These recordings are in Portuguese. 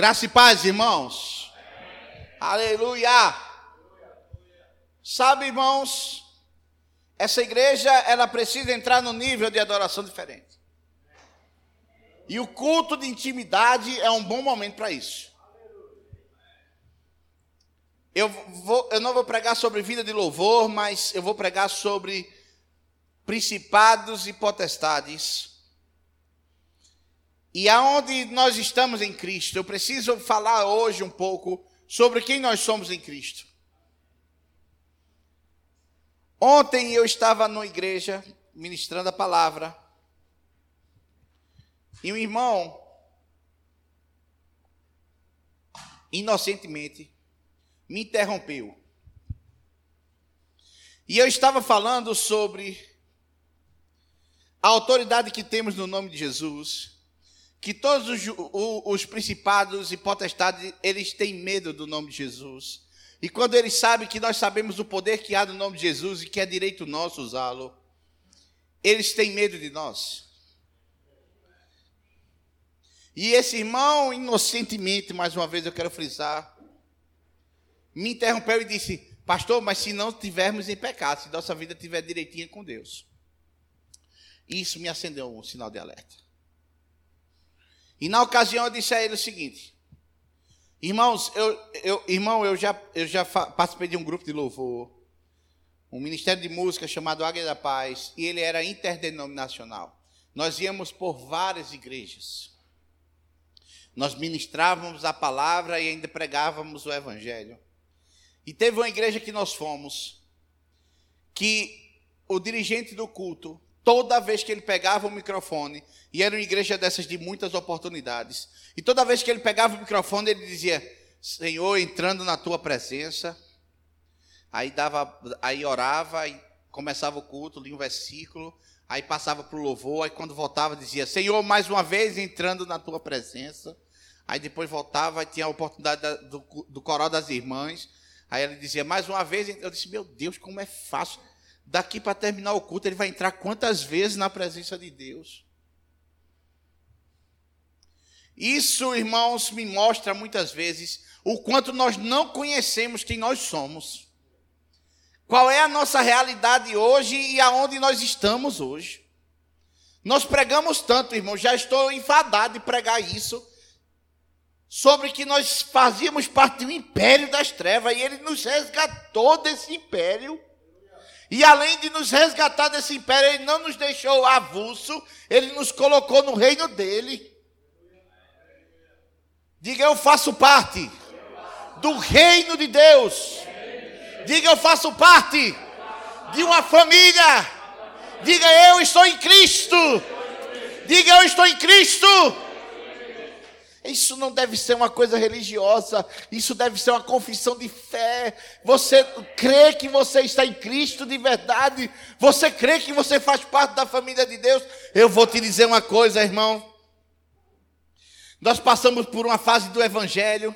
Graça e paz, irmãos. Aleluia. Sabe, irmãos, essa igreja ela precisa entrar no nível de adoração diferente. E o culto de intimidade é um bom momento para isso. Eu, vou, eu não vou pregar sobre vida de louvor, mas eu vou pregar sobre principados e potestades e aonde nós estamos em Cristo, eu preciso falar hoje um pouco sobre quem nós somos em Cristo. Ontem eu estava na igreja ministrando a palavra. E um irmão, inocentemente, me interrompeu. E eu estava falando sobre a autoridade que temos no nome de Jesus que todos os, os, principados e potestades, eles têm medo do nome de Jesus. E quando eles sabem que nós sabemos o poder que há no nome de Jesus e que é direito nosso usá-lo, eles têm medo de nós. E esse irmão, inocentemente, mais uma vez eu quero frisar, me interrompeu e disse: Pastor, mas se não tivermos em pecado, se nossa vida estiver direitinha com Deus. Isso me acendeu um sinal de alerta. E na ocasião eu disse a ele o seguinte: Irmãos, eu, eu, irmão, eu já, eu já participei de um grupo de louvor, um ministério de música chamado Águia da Paz, e ele era interdenominacional. Nós íamos por várias igrejas. Nós ministrávamos a palavra e ainda pregávamos o evangelho. E teve uma igreja que nós fomos, que o dirigente do culto Toda vez que ele pegava o microfone, e era uma igreja dessas de muitas oportunidades, e toda vez que ele pegava o microfone, ele dizia: Senhor, entrando na tua presença. Aí dava, aí orava, e começava o culto, lia um versículo, aí passava para o louvor, aí quando voltava dizia: Senhor, mais uma vez entrando na tua presença. Aí depois voltava e tinha a oportunidade do, do coral das irmãs. Aí ele dizia, mais uma vez, eu disse, meu Deus, como é fácil daqui para terminar o culto, ele vai entrar quantas vezes na presença de Deus? Isso, irmãos, me mostra muitas vezes o quanto nós não conhecemos quem nós somos. Qual é a nossa realidade hoje e aonde nós estamos hoje. Nós pregamos tanto, irmão, já estou enfadado de pregar isso, sobre que nós fazíamos parte do império das trevas e ele nos resgatou desse império. E além de nos resgatar desse império, ele não nos deixou avulso, ele nos colocou no reino dele. Diga, eu faço parte do reino de Deus. Diga, eu faço parte de uma família. Diga, eu estou em Cristo. Diga, eu estou em Cristo. Isso não deve ser uma coisa religiosa, isso deve ser uma confissão de fé. Você crê que você está em Cristo de verdade? Você crê que você faz parte da família de Deus? Eu vou te dizer uma coisa, irmão. Nós passamos por uma fase do Evangelho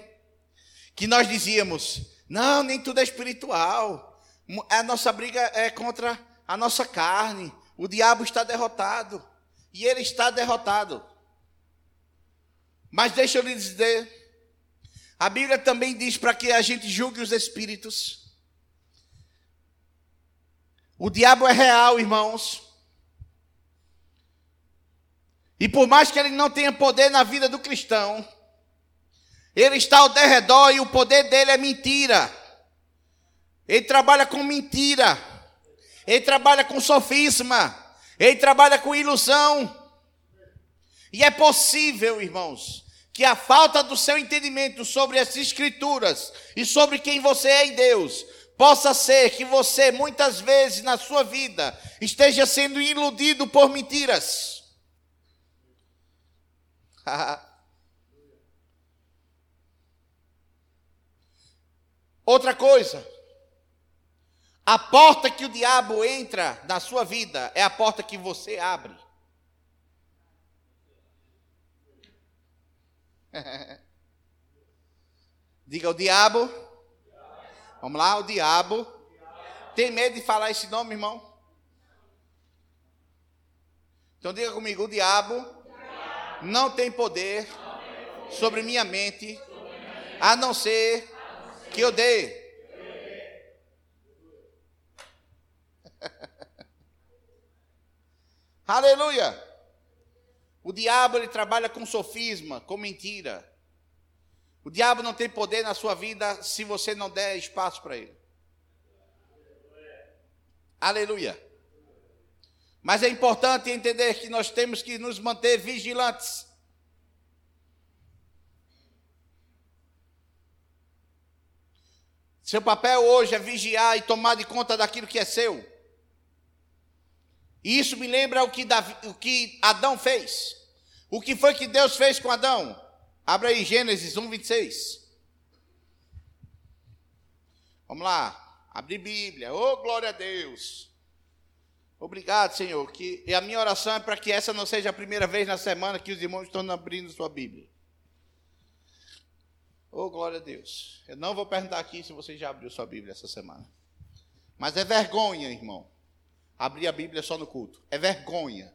que nós dizíamos: não, nem tudo é espiritual. A nossa briga é contra a nossa carne. O diabo está derrotado. E ele está derrotado. Mas deixa eu lhe dizer, a Bíblia também diz para que a gente julgue os espíritos. O diabo é real, irmãos. E por mais que ele não tenha poder na vida do cristão, ele está ao derredor e o poder dele é mentira. Ele trabalha com mentira. Ele trabalha com sofisma. Ele trabalha com ilusão. E é possível, irmãos, que a falta do seu entendimento sobre as Escrituras e sobre quem você é em Deus possa ser que você, muitas vezes na sua vida, esteja sendo iludido por mentiras. Outra coisa, a porta que o diabo entra na sua vida é a porta que você abre. Diga o diabo. Vamos lá, o diabo. Tem medo de falar esse nome, irmão? Então diga comigo, o diabo não tem poder sobre minha mente, a não ser que eu dê. Aleluia! O diabo ele trabalha com sofisma, com mentira. O diabo não tem poder na sua vida se você não der espaço para ele. Aleluia. Mas é importante entender que nós temos que nos manter vigilantes. Seu papel hoje é vigiar e tomar de conta daquilo que é seu. E isso me lembra o que, Davi, o que Adão fez. O que foi que Deus fez com Adão? Abra aí Gênesis 1, 26. Vamos lá. Abre Bíblia. Oh, glória a Deus. Obrigado, Senhor. Que, e a minha oração é para que essa não seja a primeira vez na semana que os irmãos estão abrindo sua Bíblia. Oh, glória a Deus. Eu não vou perguntar aqui se você já abriu sua Bíblia essa semana. Mas é vergonha, irmão. Abrir a Bíblia só no culto. É vergonha.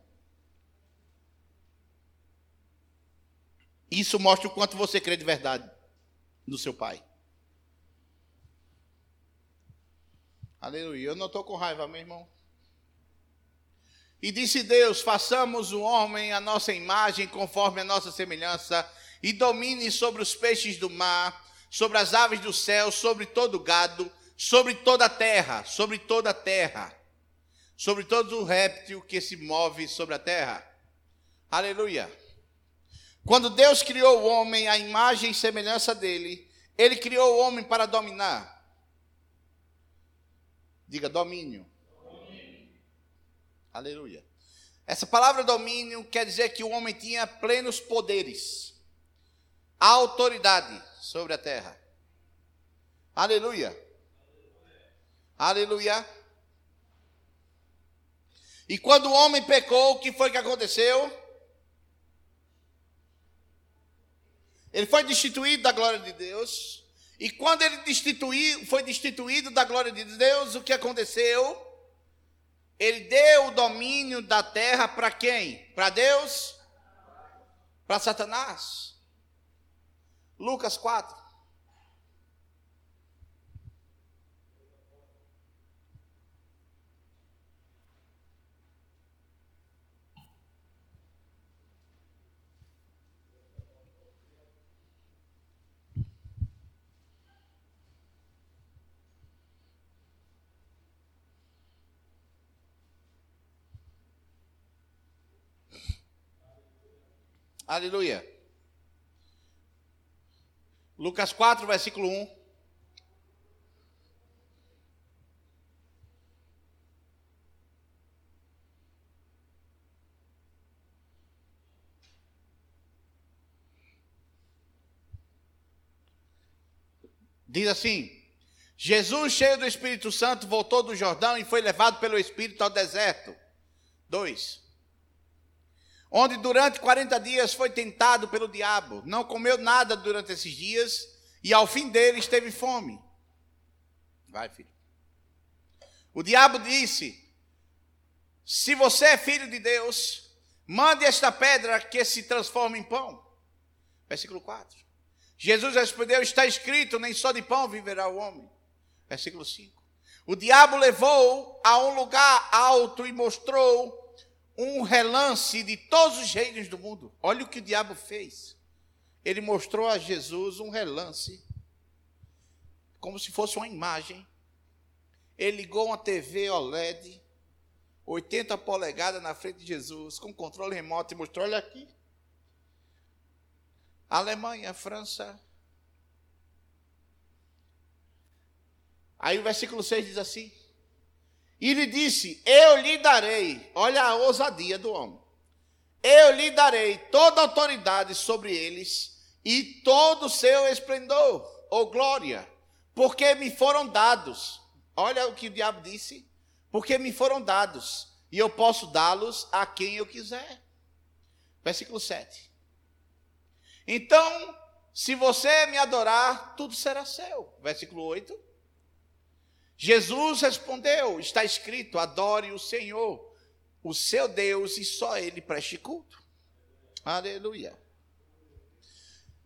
Isso mostra o quanto você crê de verdade no seu pai. Aleluia. Eu não estou com raiva, meu irmão. E disse Deus: façamos o homem a nossa imagem, conforme a nossa semelhança, e domine sobre os peixes do mar, sobre as aves do céu, sobre todo o gado, sobre toda a terra, sobre toda a terra, sobre todo o réptil que se move sobre a terra. Aleluia. Quando Deus criou o homem à imagem e semelhança dele, ele criou o homem para dominar. Diga domínio. domínio. Aleluia. Essa palavra domínio quer dizer que o homem tinha plenos poderes, autoridade sobre a terra. Aleluia. Aleluia. E quando o homem pecou, o que foi que aconteceu? Ele foi destituído da glória de Deus. E quando ele foi destituído da glória de Deus, o que aconteceu? Ele deu o domínio da terra para quem? Para Deus? Para Satanás. Lucas 4. Aleluia. Lucas 4, versículo 1. Diz assim: Jesus, cheio do Espírito Santo, voltou do Jordão e foi levado pelo Espírito ao deserto. 2 onde durante 40 dias foi tentado pelo diabo, não comeu nada durante esses dias e ao fim deles teve fome. Vai, filho. O diabo disse: Se você é filho de Deus, mande esta pedra que se transforme em pão. Versículo 4. Jesus respondeu: Está escrito, nem só de pão viverá o homem. Versículo 5. O diabo levou a um lugar alto e mostrou um relance de todos os reinos do mundo. Olha o que o diabo fez. Ele mostrou a Jesus um relance, como se fosse uma imagem. Ele ligou uma TV OLED, 80 polegadas na frente de Jesus, com controle remoto, e mostrou: olha aqui. Alemanha, França. Aí o versículo 6 diz assim: e lhe disse: Eu lhe darei, olha a ousadia do homem. Eu lhe darei toda autoridade sobre eles e todo o seu esplendor ou glória, porque me foram dados. Olha o que o diabo disse: porque me foram dados, e eu posso dá-los a quem eu quiser. Versículo 7. Então, se você me adorar, tudo será seu. Versículo 8. Jesus respondeu: está escrito, adore o Senhor, o seu Deus, e só Ele preste culto. Aleluia.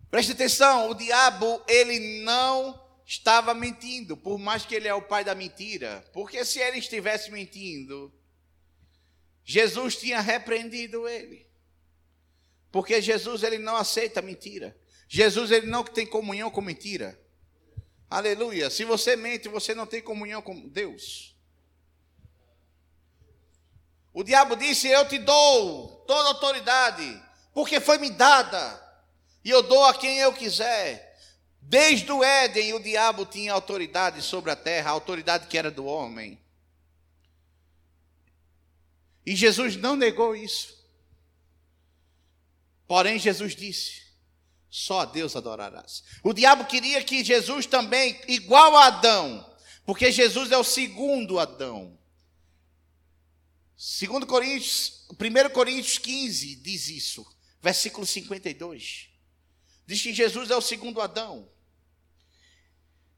Preste atenção, o diabo, ele não estava mentindo, por mais que ele é o pai da mentira. Porque se ele estivesse mentindo, Jesus tinha repreendido ele. Porque Jesus ele não aceita mentira. Jesus ele não tem comunhão com mentira. Aleluia. Se você mente, você não tem comunhão com Deus. O diabo disse: Eu te dou toda autoridade, porque foi me dada, e eu dou a quem eu quiser. Desde o Éden, o diabo tinha autoridade sobre a terra, a autoridade que era do homem. E Jesus não negou isso. Porém, Jesus disse: só a Deus adorarás. O diabo queria que Jesus também, igual a Adão, porque Jesus é o segundo Adão. Segundo Coríntios, 1 Coríntios 15 diz isso, versículo 52. Diz que Jesus é o segundo Adão.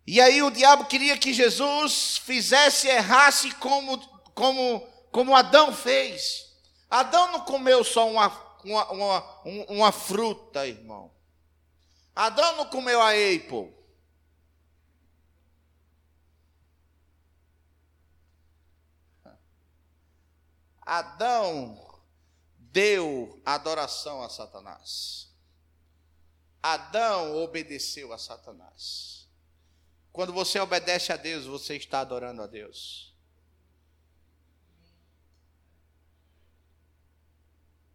E aí o diabo queria que Jesus fizesse errasse como, como, como Adão fez. Adão não comeu só uma, uma, uma, uma fruta, irmão. Adão não comeu a Apple. Adão deu adoração a Satanás. Adão obedeceu a Satanás. Quando você obedece a Deus, você está adorando a Deus.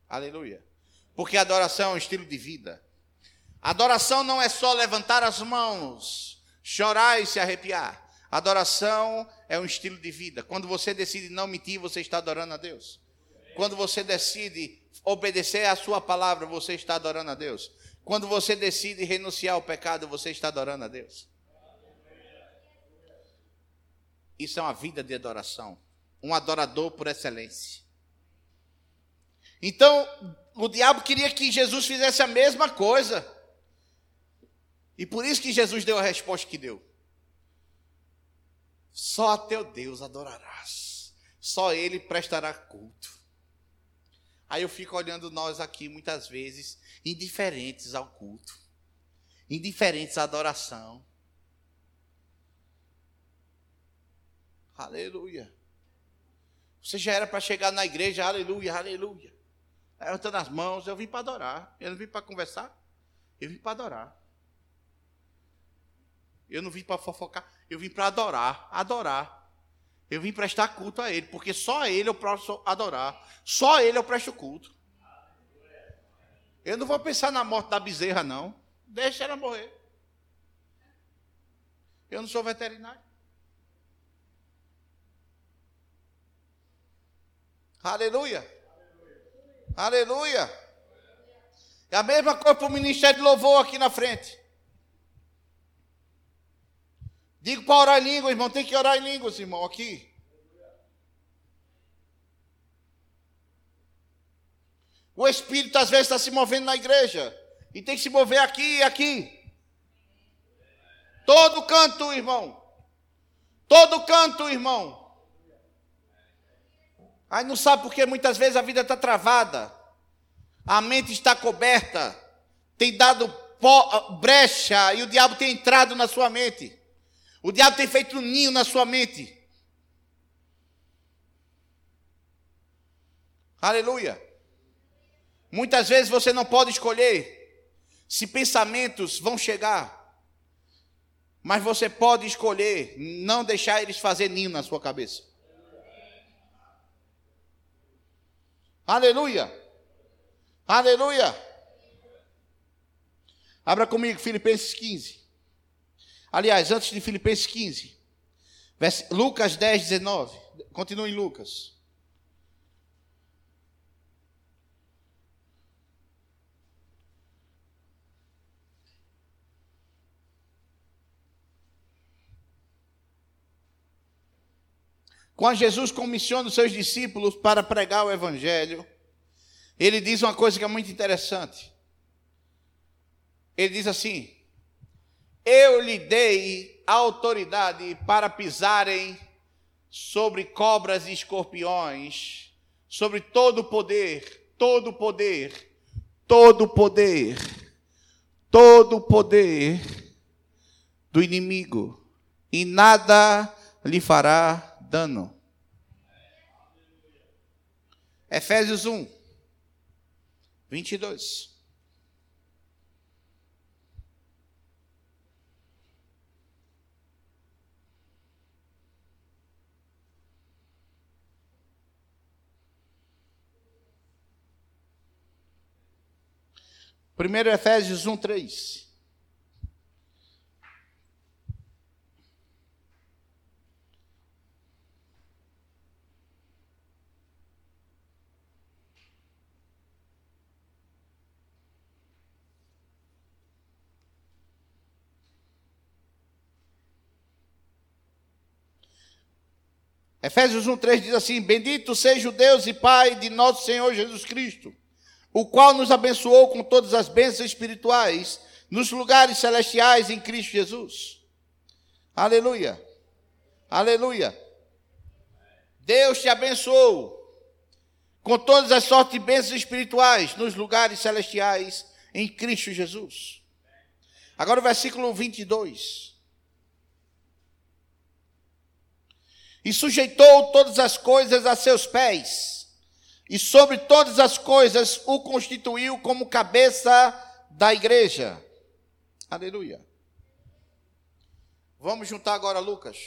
Aleluia. Porque adoração é um estilo de vida. Adoração não é só levantar as mãos, chorar e se arrepiar. Adoração é um estilo de vida. Quando você decide não mentir, você está adorando a Deus. Quando você decide obedecer à sua palavra, você está adorando a Deus. Quando você decide renunciar ao pecado, você está adorando a Deus. Isso é uma vida de adoração. Um adorador por excelência. Então, o diabo queria que Jesus fizesse a mesma coisa. E por isso que Jesus deu a resposta que deu. Só a teu Deus adorarás. Só Ele prestará culto. Aí eu fico olhando nós aqui muitas vezes indiferentes ao culto, indiferentes à adoração. Aleluia. Você já era para chegar na igreja, aleluia, aleluia. Levantando as mãos, eu vim para adorar. Eu não vim para conversar, eu vim para adorar. Eu não vim para fofocar, eu vim para adorar, adorar. Eu vim prestar culto a Ele, porque só a Ele eu posso adorar. Só a Ele eu presto culto. Eu não vou pensar na morte da bezerra, não. Deixa ela morrer. Eu não sou veterinário. Aleluia. Aleluia. É a mesma coisa para o ministério de louvor aqui na frente. Digo para orar em língua, irmão, tem que orar em línguas, irmão, aqui. O Espírito às vezes está se movendo na igreja. E tem que se mover aqui e aqui. Todo canto, irmão. Todo canto, irmão. Aí não sabe porque muitas vezes a vida está travada. A mente está coberta. Tem dado brecha e o diabo tem entrado na sua mente. O diabo tem feito um ninho na sua mente. Aleluia. Muitas vezes você não pode escolher se pensamentos vão chegar, mas você pode escolher não deixar eles fazer ninho na sua cabeça. Aleluia. Aleluia. Abra comigo Filipenses 15. Aliás, antes de Filipenses 15, Lucas 10, 19. Continue em Lucas. Quando Jesus comissiona os seus discípulos para pregar o Evangelho, ele diz uma coisa que é muito interessante. Ele diz assim: eu lhe dei autoridade para pisarem sobre cobras e escorpiões, sobre todo poder, todo poder, todo poder, todo poder do inimigo, e nada lhe fará dano. Efésios 1, 22. Primeiro Efésios 1, 3. Efésios 1,3 diz assim: Bendito seja o Deus e Pai de nosso Senhor Jesus Cristo, o qual nos abençoou com todas as bênçãos espirituais nos lugares celestiais em Cristo Jesus. Aleluia. Aleluia. Deus te abençoou com todas as sortes de bênçãos espirituais nos lugares celestiais em Cristo Jesus. Agora o versículo 22. e sujeitou todas as coisas a seus pés, e sobre todas as coisas o constituiu como cabeça da igreja. Aleluia. Vamos juntar agora Lucas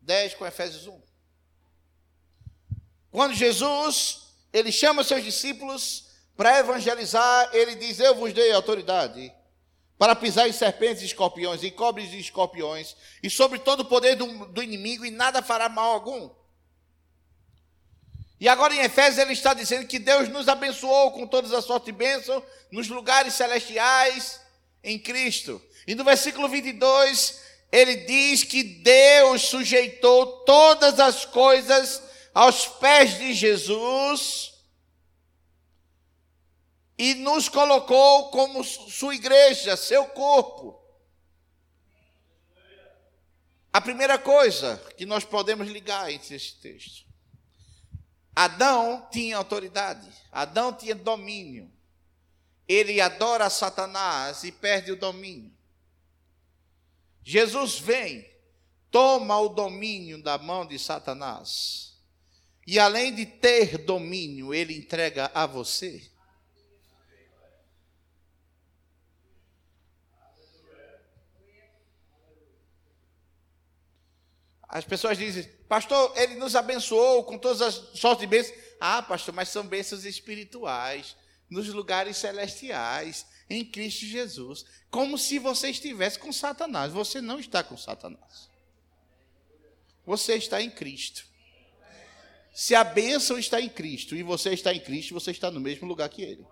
10 com Efésios 1. Quando Jesus, ele chama seus discípulos para evangelizar, ele diz: Eu vos dei autoridade para pisar em serpentes e escorpiões, em cobres e escorpiões, e sobre todo o poder do, do, inimigo, e nada fará mal algum. E agora em Efésios ele está dizendo que Deus nos abençoou com todas as sortes de bênção nos lugares celestiais em Cristo. E no versículo 22, ele diz que Deus sujeitou todas as coisas aos pés de Jesus e nos colocou como sua igreja, seu corpo. A primeira coisa que nós podemos ligar entre esse texto. Adão tinha autoridade, Adão tinha domínio. Ele adora Satanás e perde o domínio. Jesus vem, toma o domínio da mão de Satanás. E além de ter domínio, ele entrega a você. As pessoas dizem, pastor, ele nos abençoou com todas as sortes de bênçãos. Ah, pastor, mas são bênçãos espirituais, nos lugares celestiais, em Cristo Jesus. Como se você estivesse com Satanás. Você não está com Satanás. Você está em Cristo. Se a bênção está em Cristo e você está em Cristo, você está no mesmo lugar que ele.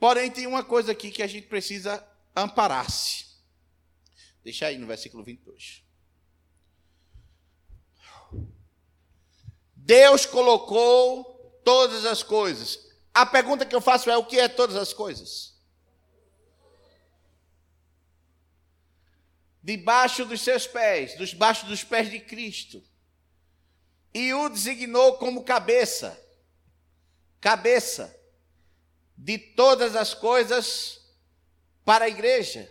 Porém, tem uma coisa aqui que a gente precisa amparar-se. Deixa aí no versículo 22. Deus colocou todas as coisas. A pergunta que eu faço é: o que é todas as coisas? Debaixo dos seus pés, debaixo dos pés de Cristo. E o designou como cabeça. Cabeça de todas as coisas para a igreja.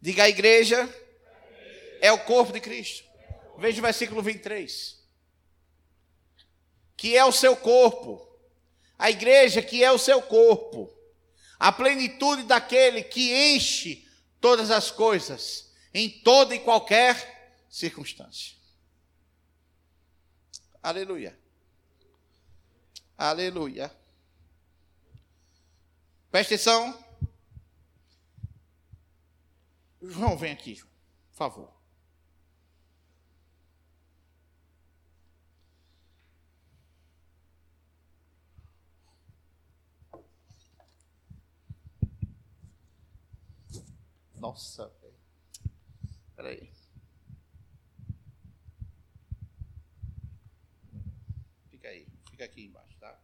Diga a igreja é o corpo de Cristo. Veja o versículo 23. Que é o seu corpo. A igreja que é o seu corpo. A plenitude daquele que enche todas as coisas, em toda e qualquer circunstância. Aleluia. Aleluia. Presta atenção. João, vem aqui, por favor. Nossa, velho. Peraí. Fica aí. Fica aqui embaixo, tá?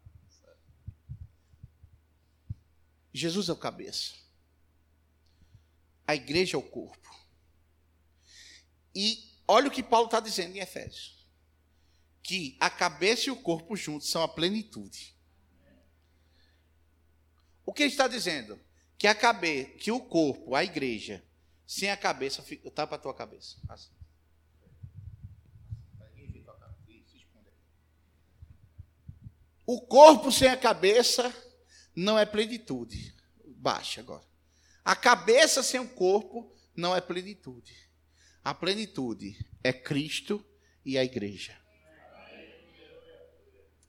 Jesus é o cabeça. A igreja é o corpo. E olha o que Paulo está dizendo em Efésios: que a cabeça e o corpo juntos são a plenitude. O que ele está dizendo? Que a cabeça, que o corpo, a igreja, sem a cabeça, para a tua cabeça. Assim. O corpo sem a cabeça não é plenitude. Baixa agora. A cabeça sem o corpo não é plenitude. A plenitude é Cristo e a igreja.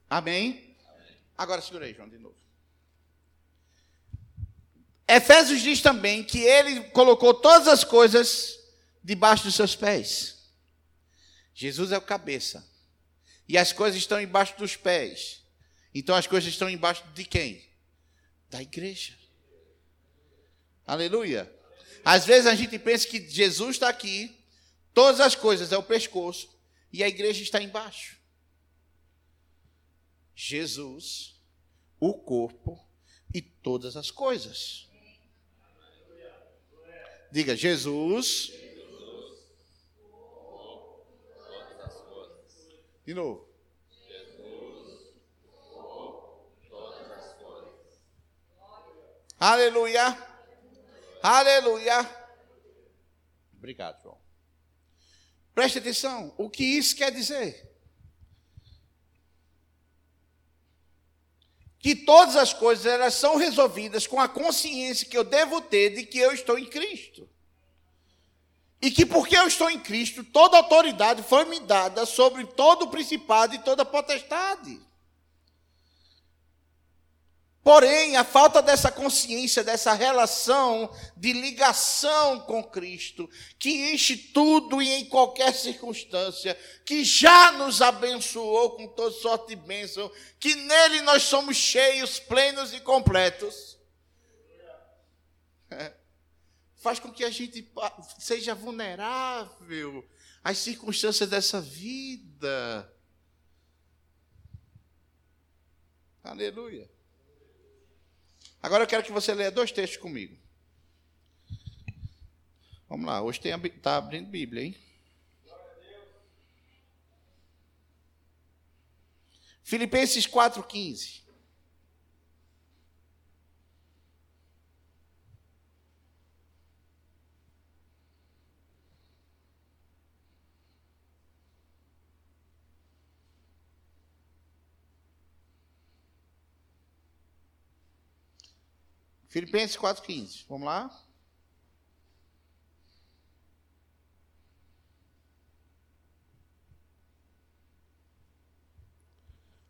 Amém? Agora segura aí, João, de novo. Efésios diz também que ele colocou todas as coisas debaixo dos seus pés. Jesus é o cabeça. E as coisas estão embaixo dos pés. Então as coisas estão embaixo de quem? Da igreja. Aleluia. Às vezes a gente pensa que Jesus está aqui, todas as coisas é o pescoço, e a igreja está embaixo. Jesus, o corpo e todas as coisas. Diga, Jesus. De novo. Aleluia. Aleluia. Obrigado, João. Preste atenção. O que isso quer dizer? Que todas as coisas elas são resolvidas com a consciência que eu devo ter de que eu estou em Cristo. E que porque eu estou em Cristo, toda autoridade foi me dada sobre todo o principado e toda potestade. Porém, a falta dessa consciência, dessa relação de ligação com Cristo, que enche tudo e em qualquer circunstância, que já nos abençoou com toda sorte de bênção, que nele nós somos cheios, plenos e completos, é, faz com que a gente seja vulnerável às circunstâncias dessa vida. Aleluia. Agora eu quero que você leia dois textos comigo. Vamos lá, hoje está abrindo Bíblia, hein? Filipenses 4,15. Filipenses 4,15. Vamos lá?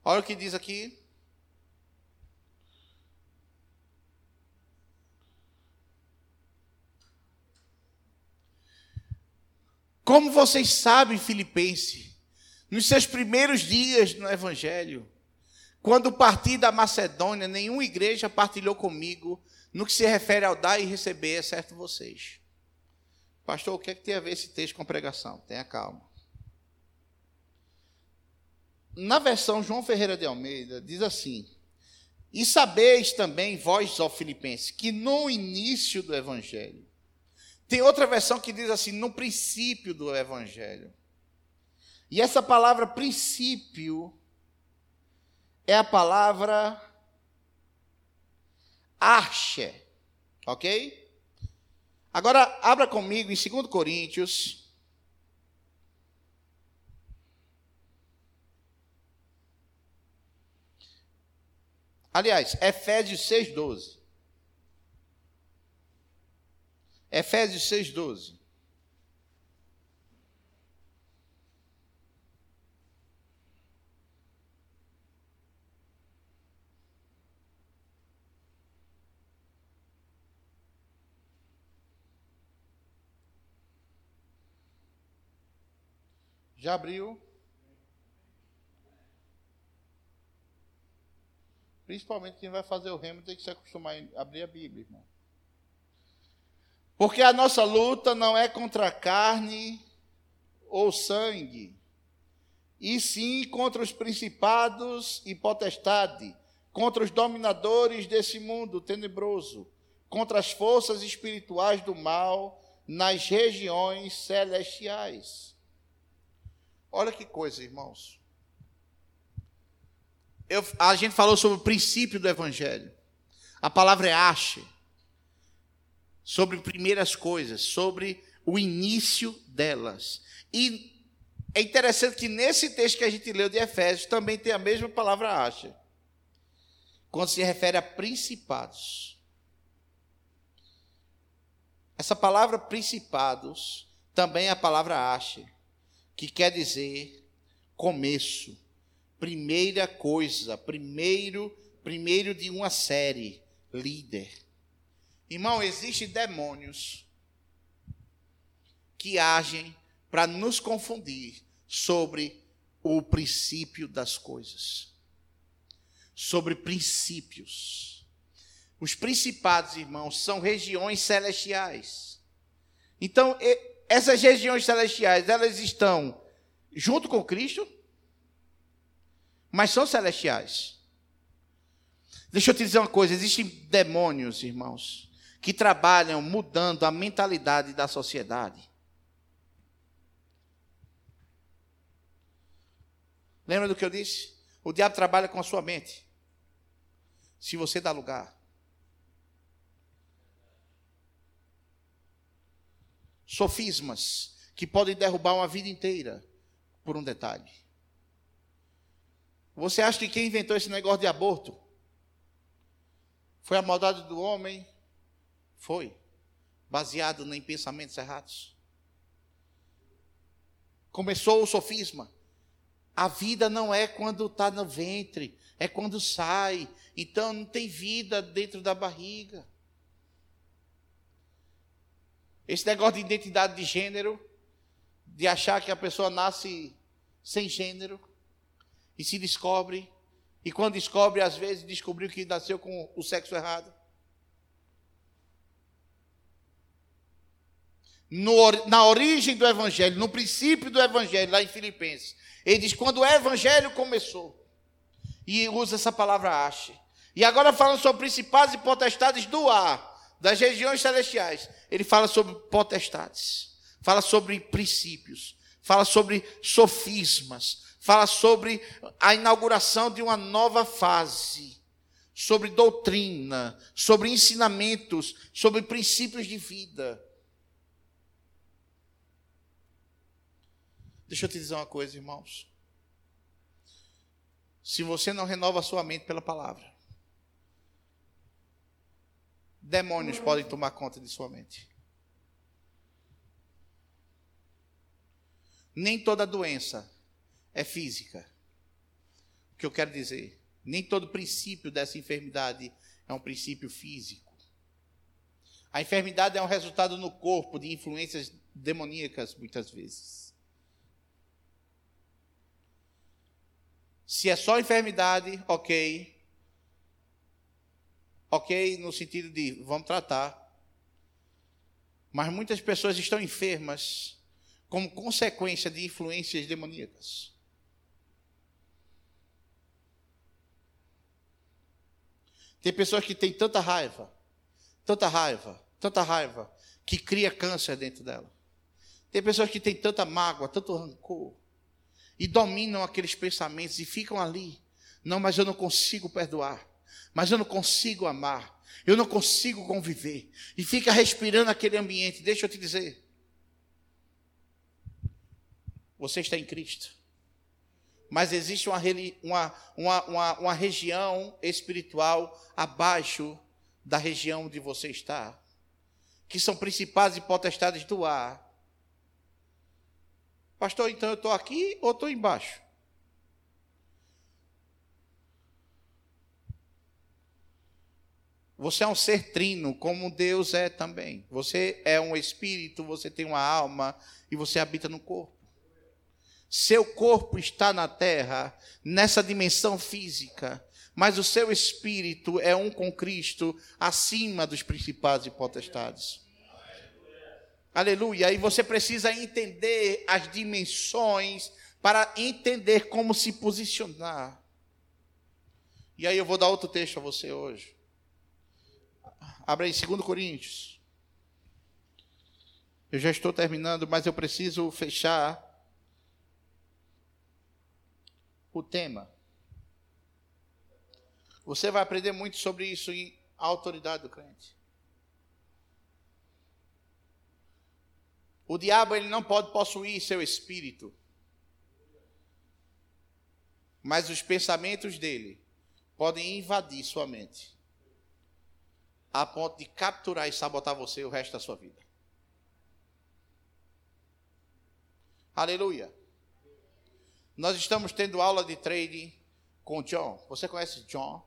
Olha o que diz aqui. Como vocês sabem, Filipense, nos seus primeiros dias no Evangelho, quando parti da Macedônia, nenhuma igreja partilhou comigo no que se refere ao dar e receber, exceto vocês. Pastor, o que, é que tem a ver esse texto com pregação? Tenha calma. Na versão João Ferreira de Almeida, diz assim: E sabeis também, vós, ó Filipenses, que no início do Evangelho, tem outra versão que diz assim: no princípio do Evangelho. E essa palavra princípio é a palavra arche, ok? Agora, abra comigo em 2 Coríntios. Aliás, Efésios 6,12. Efésios 6,12. Já abriu? Principalmente quem vai fazer o remo tem que se acostumar a abrir a Bíblia, irmão. Porque a nossa luta não é contra carne ou sangue, e sim contra os principados e potestade, contra os dominadores desse mundo tenebroso, contra as forças espirituais do mal nas regiões celestiais. Olha que coisa, irmãos. Eu, a gente falou sobre o princípio do Evangelho. A palavra é ache. Sobre primeiras coisas, sobre o início delas. E é interessante que nesse texto que a gente leu de Efésios também tem a mesma palavra acha. Quando se refere a principados. Essa palavra principados também é a palavra acha, que quer dizer começo, primeira coisa, primeiro, primeiro de uma série, líder. Irmão, existem demônios que agem para nos confundir sobre o princípio das coisas. Sobre princípios. Os principados, irmãos, são regiões celestiais. Então, essas regiões celestiais, elas estão junto com Cristo, mas são celestiais. Deixa eu te dizer uma coisa: existem demônios, irmãos, que trabalham mudando a mentalidade da sociedade. Lembra do que eu disse? O diabo trabalha com a sua mente. Se você dá lugar. Sofismas que podem derrubar uma vida inteira por um detalhe. Você acha que quem inventou esse negócio de aborto foi a maldade do homem? Foi. Baseado em pensamentos errados. Começou o sofisma. A vida não é quando está no ventre, é quando sai. Então não tem vida dentro da barriga. Esse negócio de identidade de gênero, de achar que a pessoa nasce sem gênero e se descobre, e quando descobre, às vezes descobriu que nasceu com o sexo errado. No, na origem do Evangelho, no princípio do Evangelho, lá em Filipenses, ele diz: quando o Evangelho começou, e usa essa palavra ache. E agora falando sobre principais e potestades do ar, das regiões celestiais, ele fala sobre potestades, fala sobre princípios, fala sobre sofismas, fala sobre a inauguração de uma nova fase, sobre doutrina, sobre ensinamentos, sobre princípios de vida. Deixa eu te dizer uma coisa, irmãos. Se você não renova a sua mente pela palavra, demônios podem tomar conta de sua mente. Nem toda doença é física. O que eu quero dizer? Nem todo princípio dessa enfermidade é um princípio físico. A enfermidade é um resultado no corpo de influências demoníacas, muitas vezes. Se é só enfermidade, ok. Ok, no sentido de vamos tratar. Mas muitas pessoas estão enfermas como consequência de influências demoníacas. Tem pessoas que têm tanta raiva, tanta raiva, tanta raiva, que cria câncer dentro dela. Tem pessoas que têm tanta mágoa, tanto rancor, e dominam aqueles pensamentos e ficam ali. Não, mas eu não consigo perdoar. Mas eu não consigo amar. Eu não consigo conviver. E fica respirando aquele ambiente. Deixa eu te dizer. Você está em Cristo. Mas existe uma, uma, uma, uma, região espiritual abaixo da região onde você está. Que são principais e potestades do ar Pastor, então eu estou aqui ou estou embaixo? Você é um ser trino, como Deus é também. Você é um espírito, você tem uma alma e você habita no corpo. Seu corpo está na terra, nessa dimensão física, mas o seu espírito é um com Cristo, acima dos principais e potestades. Aleluia. E você precisa entender as dimensões para entender como se posicionar. E aí eu vou dar outro texto a você hoje. Abra aí 2 Coríntios. Eu já estou terminando, mas eu preciso fechar o tema. Você vai aprender muito sobre isso a autoridade do crente. O diabo ele não pode possuir seu espírito. Mas os pensamentos dele podem invadir sua mente. A ponto de capturar e sabotar você o resto da sua vida. Aleluia. Nós estamos tendo aula de trading com John. Você conhece John?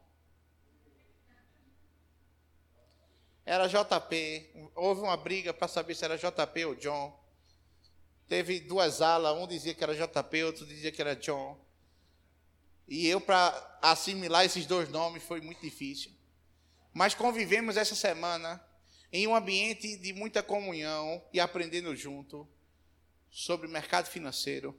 Era JP. Houve uma briga para saber se era JP ou John. Teve duas alas, um dizia que era JP, outro dizia que era John. E eu, para assimilar esses dois nomes, foi muito difícil. Mas convivemos essa semana em um ambiente de muita comunhão e aprendendo junto sobre mercado financeiro.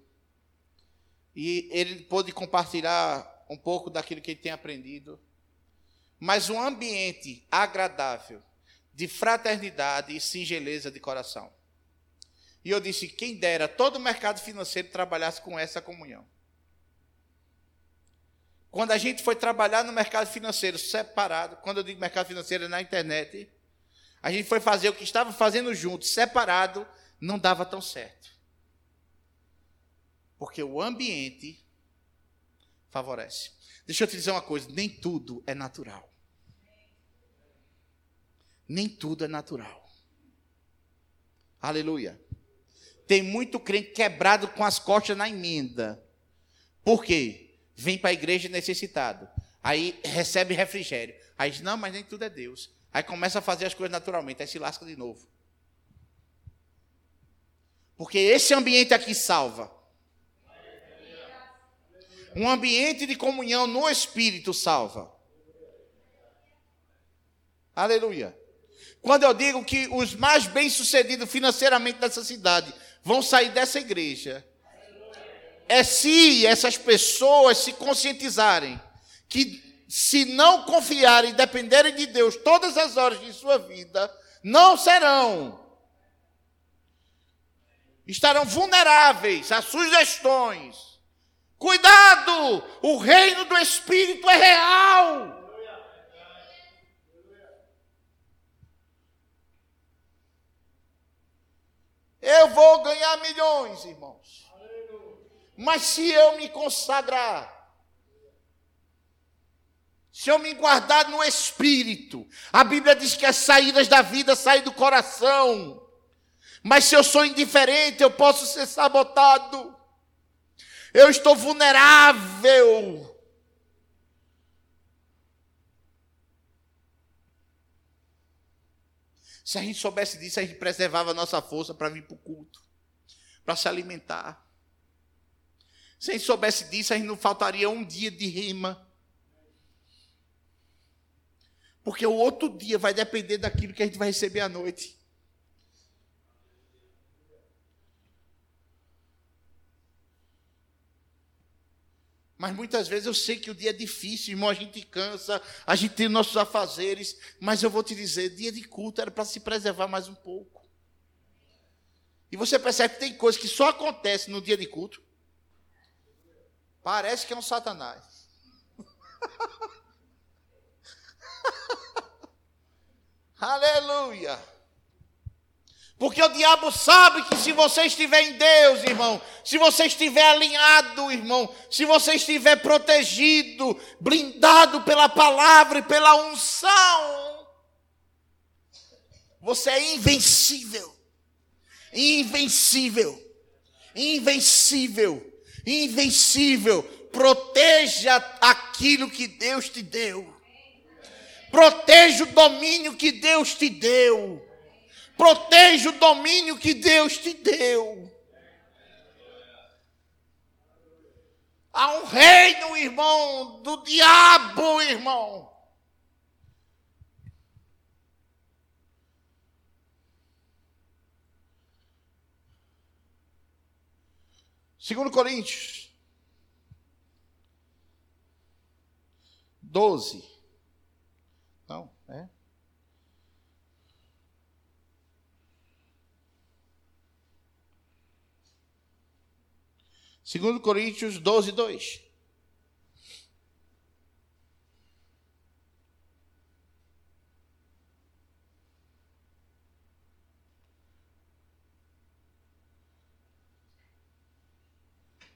E ele pôde compartilhar um pouco daquilo que ele tem aprendido. Mas um ambiente agradável, de fraternidade e singeleza de coração. E eu disse: quem dera todo o mercado financeiro trabalhasse com essa comunhão. Quando a gente foi trabalhar no mercado financeiro separado, quando eu digo mercado financeiro é na internet, a gente foi fazer o que estava fazendo junto, separado, não dava tão certo. Porque o ambiente favorece. Deixa eu te dizer uma coisa: nem tudo é natural. Nem tudo é natural. Aleluia. Tem muito crente quebrado com as costas na emenda. Por quê? Vem para a igreja necessitado. Aí recebe refrigério. Aí diz, não, mas nem tudo é Deus. Aí começa a fazer as coisas naturalmente. Aí se lasca de novo. Porque esse ambiente aqui salva. Um ambiente de comunhão no Espírito salva. Aleluia. Quando eu digo que os mais bem-sucedidos financeiramente dessa cidade vão sair dessa igreja, é se essas pessoas se conscientizarem que se não confiarem e dependerem de Deus todas as horas de sua vida, não serão. Estarão vulneráveis a sugestões. Cuidado! O reino do Espírito é real. Eu vou ganhar milhões, irmãos. Mas se eu me consagrar, se eu me guardar no espírito, a Bíblia diz que as saídas da vida saem do coração. Mas se eu sou indiferente, eu posso ser sabotado. Eu estou vulnerável. Se a gente soubesse disso, a gente preservava a nossa força para vir para o culto, para se alimentar. Se a gente soubesse disso, a gente não faltaria um dia de rima. Porque o outro dia vai depender daquilo que a gente vai receber à noite. Mas muitas vezes eu sei que o dia é difícil, irmão, a gente cansa, a gente tem nossos afazeres, mas eu vou te dizer, dia de culto era para se preservar mais um pouco. E você percebe que tem coisas que só acontecem no dia de culto. Parece que é um satanás. Aleluia. Porque o diabo sabe que se você estiver em Deus, irmão, se você estiver alinhado, irmão, se você estiver protegido, blindado pela palavra e pela unção, você é invencível. Invencível. Invencível. Invencível. Proteja aquilo que Deus te deu. Proteja o domínio que Deus te deu. Proteja o domínio que Deus te deu. Há um reino, irmão, do diabo, irmão. Segundo Coríntios 12. Não, é? Segundo Coríntios 12, 2.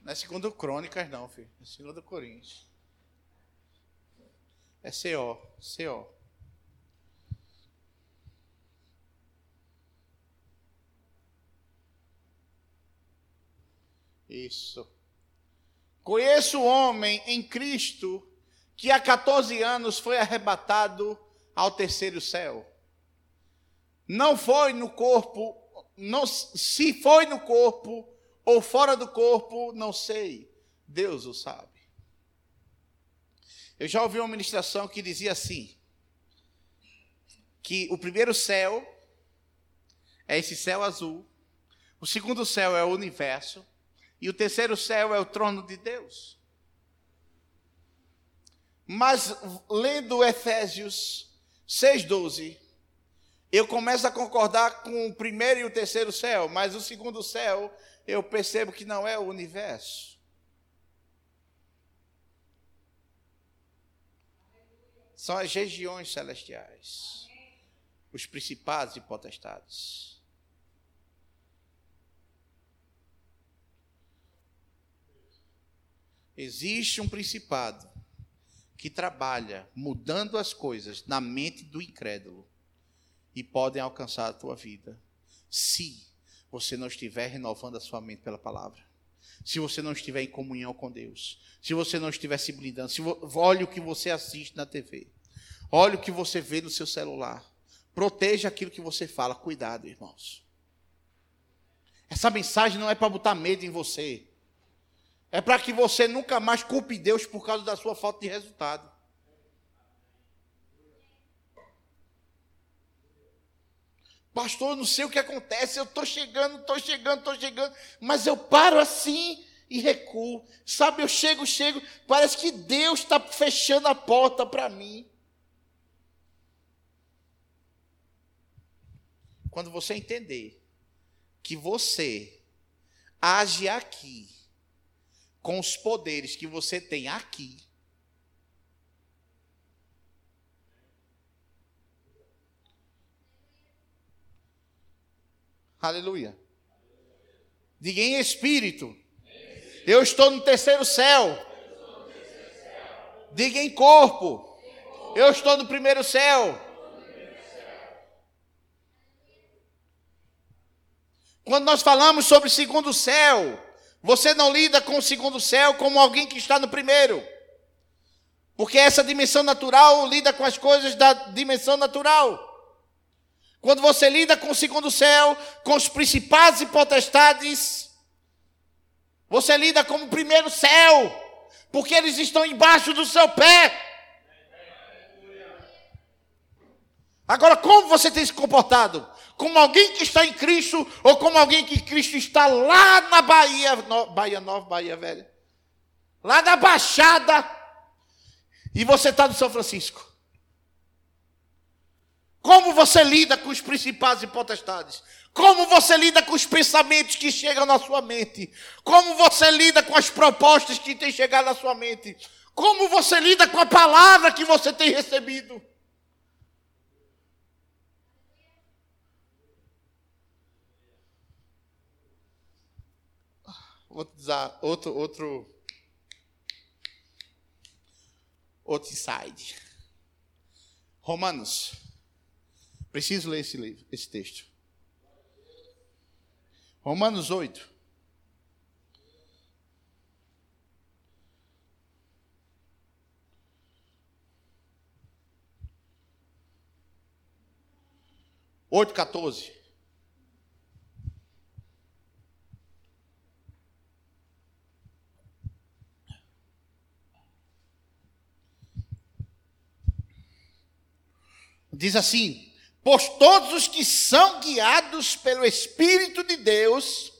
Não é segundo Crônicas, não, filho. É segundo Coríntios. É CO. CO. Isso. Conheço o homem em Cristo que há 14 anos foi arrebatado ao terceiro céu. Não foi no corpo, não, se foi no corpo ou fora do corpo, não sei. Deus o sabe. Eu já ouvi uma ministração que dizia assim: que o primeiro céu é esse céu azul, o segundo céu é o universo, e o terceiro céu é o trono de Deus. Mas lendo Efésios 6,12, eu começo a concordar com o primeiro e o terceiro céu, mas o segundo céu eu percebo que não é o universo. São as regiões celestiais, os principados e potestades. Existe um principado que trabalha mudando as coisas na mente do incrédulo e podem alcançar a tua vida se você não estiver renovando a sua mente pela palavra. Se você não estiver em comunhão com Deus, se você não estiver se blindando, se olhe o que você assiste na TV, olhe o que você vê no seu celular, proteja aquilo que você fala. Cuidado, irmãos. Essa mensagem não é para botar medo em você. É para que você nunca mais culpe Deus por causa da sua falta de resultado. Pastor, não sei o que acontece, eu estou chegando, estou chegando, estou chegando, mas eu paro assim e recuo. Sabe, eu chego, chego, parece que Deus está fechando a porta para mim. Quando você entender que você age aqui, com os poderes que você tem aqui, Aleluia. Diga em espírito. Eu estou no terceiro céu. Diga em corpo. Eu estou no primeiro céu. Quando nós falamos sobre o segundo céu, você não lida com o segundo céu como alguém que está no primeiro. Porque essa dimensão natural lida com as coisas da dimensão natural. Quando você lida com o segundo céu, com os principais e potestades, você lida como o primeiro céu, porque eles estão embaixo do seu pé. Agora, como você tem se comportado? como alguém que está em Cristo ou como alguém que Cristo está lá na Bahia, no, Bahia Nova, Bahia Velha, lá na Baixada, e você está no São Francisco. Como você lida com os principais e potestades? Como você lida com os pensamentos que chegam na sua mente? Como você lida com as propostas que têm chegado na sua mente? Como você lida com a palavra que você tem recebido? Vou usar outro, outro, outro insight. Romanos. Preciso ler esse livro, esse texto. Romanos 8. Oito, 14. Diz assim: Pois todos os que são guiados pelo Espírito de Deus,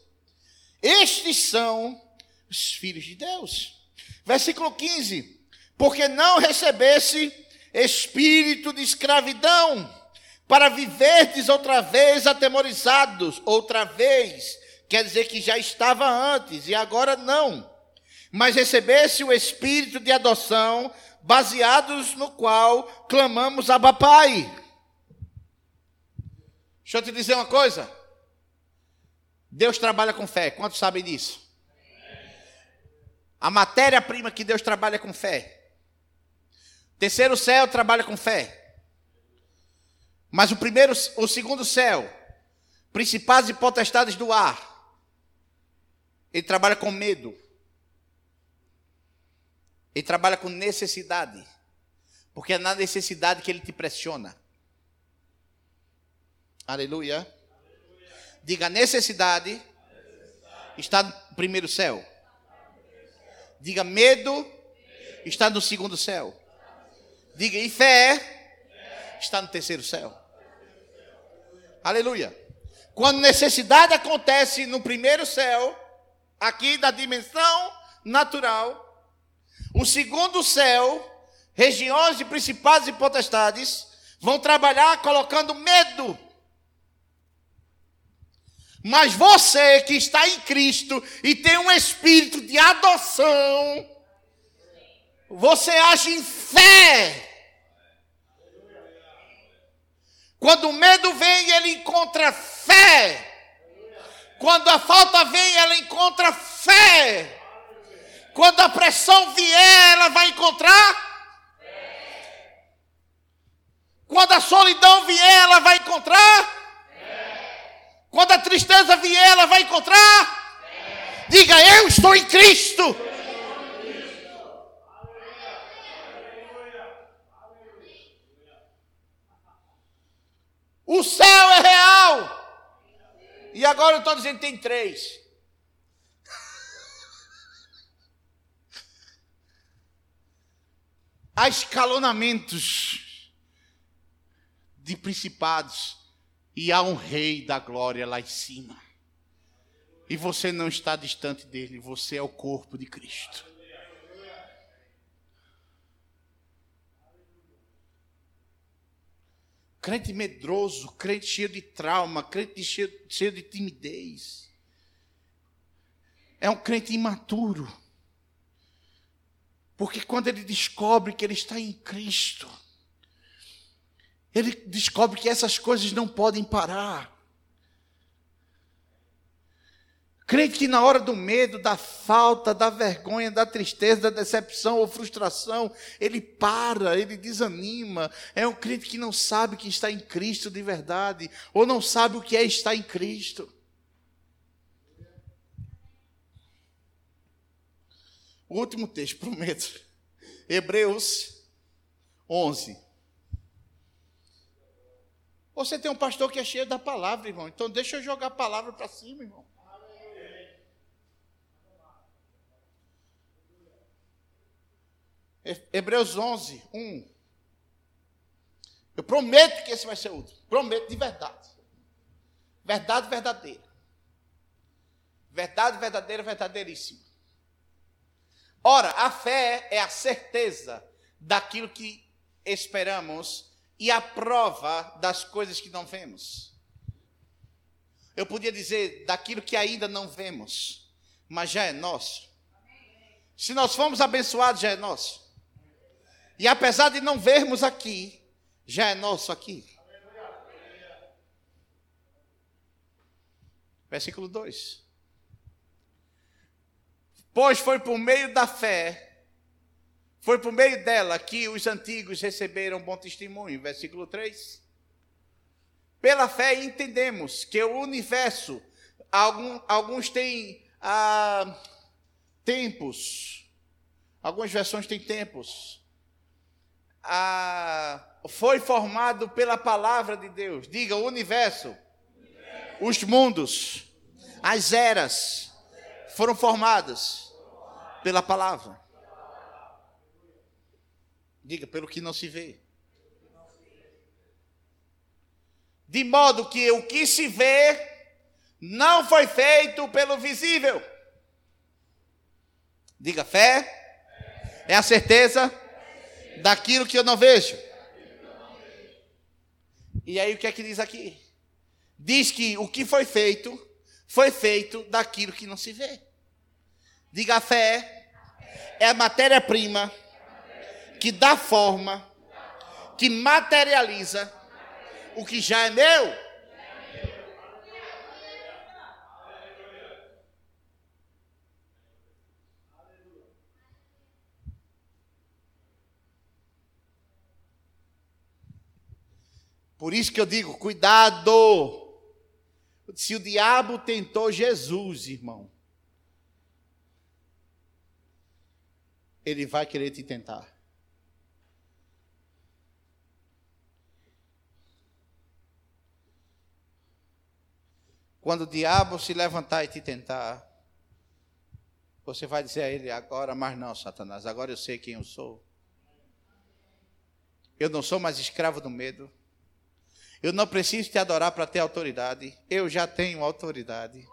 estes são os filhos de Deus. Versículo 15: Porque não recebesse espírito de escravidão, para viverdes outra vez atemorizados, outra vez, quer dizer que já estava antes e agora não, mas recebesse o espírito de adoção, baseados no qual clamamos Abba Pai. Deixa eu te dizer uma coisa. Deus trabalha com fé. Quantos sabem disso? A matéria-prima que Deus trabalha com fé. Terceiro céu trabalha com fé. Mas o primeiro, o segundo céu, principados e potestades do ar, ele trabalha com medo. Ele trabalha com necessidade. Porque é na necessidade que ele te pressiona. Aleluia. Diga, necessidade está no primeiro céu. Diga, medo está no segundo céu. Diga, e fé está no terceiro céu. Aleluia. Quando necessidade acontece no primeiro céu, aqui da dimensão natural, o segundo céu, regiões de principados e potestades, vão trabalhar colocando medo. Mas você que está em Cristo e tem um espírito de adoção, você age em fé. Quando o medo vem, ele encontra fé. Quando a falta vem, ela encontra fé. Quando a pressão vier, ela vai encontrar. Quando a solidão vier, ela vai encontrar. Quando a tristeza vier, ela vai encontrar. Diga, eu estou em Cristo. O céu é real. E agora eu estou dizendo tem três. Há escalonamentos de principados e há um rei da glória lá em cima. E você não está distante dele, você é o corpo de Cristo. Crente medroso, crente cheio de trauma, crente cheio, cheio de timidez. É um crente imaturo. Porque quando ele descobre que ele está em Cristo, ele descobre que essas coisas não podem parar. Crente que na hora do medo, da falta, da vergonha, da tristeza, da decepção ou frustração, ele para, ele desanima. É um crente que não sabe que está em Cristo de verdade, ou não sabe o que é estar em Cristo. O último texto, prometo. Hebreus 11. Você tem um pastor que é cheio da palavra, irmão. Então deixa eu jogar a palavra para cima, irmão. Hebreus 11, 1. Eu prometo que esse vai ser o último. Prometo de verdade. Verdade verdadeira. Verdade verdadeira, verdadeiríssima. Ora, a fé é a certeza daquilo que esperamos e a prova das coisas que não vemos. Eu podia dizer daquilo que ainda não vemos, mas já é nosso. Se nós fomos abençoados, já é nosso. E apesar de não vermos aqui, já é nosso aqui. Versículo 2. Pois foi por meio da fé, foi por meio dela que os antigos receberam bom testemunho. Versículo 3. Pela fé entendemos que o universo, alguns têm ah, tempos, algumas versões têm tempos a, foi formado pela palavra de Deus. Diga, o universo, os mundos, as eras foram formadas pela palavra. Diga, pelo que não se vê. De modo que o que se vê não foi feito pelo visível. Diga, fé é a certeza daquilo que eu não vejo. E aí o que é que diz aqui? Diz que o que foi feito, foi feito daquilo que não se vê. Diga fé é a matéria-prima que dá forma, que materializa o que já é meu. Por isso que eu digo, cuidado. Se o diabo tentou Jesus, irmão, ele vai querer te tentar. Quando o diabo se levantar e te tentar, você vai dizer a ele agora, mas não, Satanás, agora eu sei quem eu sou. Eu não sou mais escravo do medo. Eu não preciso te adorar para ter autoridade. Eu já tenho autoridade.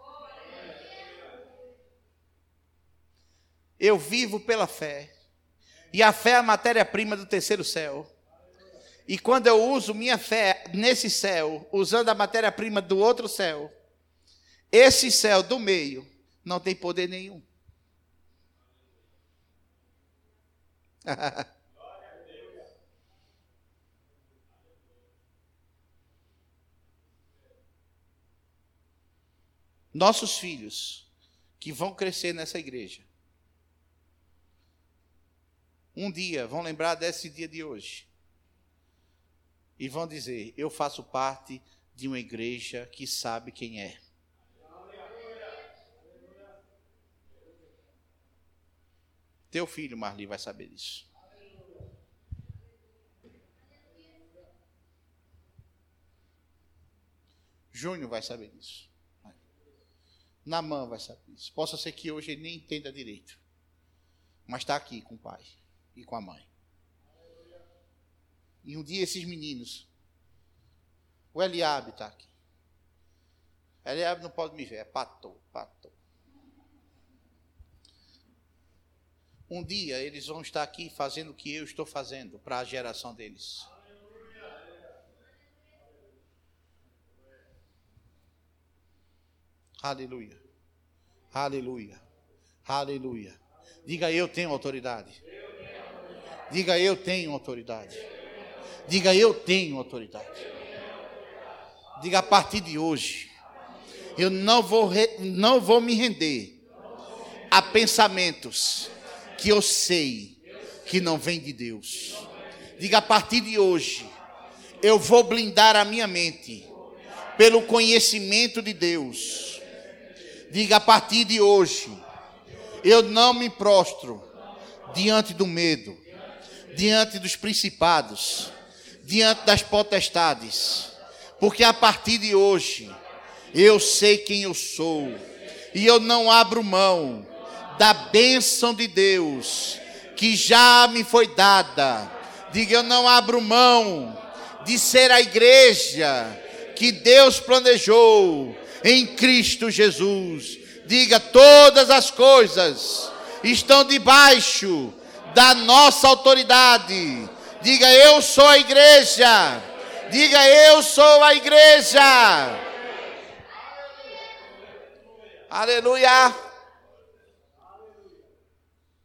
Eu vivo pela fé. E a fé é a matéria-prima do terceiro céu. E quando eu uso minha fé nesse céu, usando a matéria-prima do outro céu, esse céu do meio não tem poder nenhum. Nossos filhos que vão crescer nessa igreja, um dia vão lembrar desse dia de hoje e vão dizer: Eu faço parte de uma igreja que sabe quem é. Teu filho, Marli, vai saber disso. Júnior vai saber disso. Namã vai saber isso. Possa ser que hoje ele nem entenda direito. Mas está aqui com o pai e com a mãe. E um dia esses meninos, o Eliabe está aqui. Eliabe não pode me ver, é patou, patou. Um dia eles vão estar aqui fazendo o que eu estou fazendo para a geração deles. Aleluia. Aleluia. Aleluia. Diga eu tenho autoridade. Diga eu tenho autoridade. Diga eu tenho autoridade. Diga a partir de hoje. Eu não vou, não vou me render a pensamentos que eu sei que não vem de Deus. Diga a partir de hoje. Eu vou blindar a minha mente pelo conhecimento de Deus Diga a partir de hoje, eu não me prostro diante do medo, diante dos principados, diante das potestades, porque a partir de hoje eu sei quem eu sou e eu não abro mão da bênção de Deus que já me foi dada. Diga, eu não abro mão de ser a igreja que Deus planejou em Cristo Jesus. Diga: todas as coisas estão debaixo da nossa autoridade. Diga: eu sou a igreja. Diga: eu sou a igreja. Aleluia.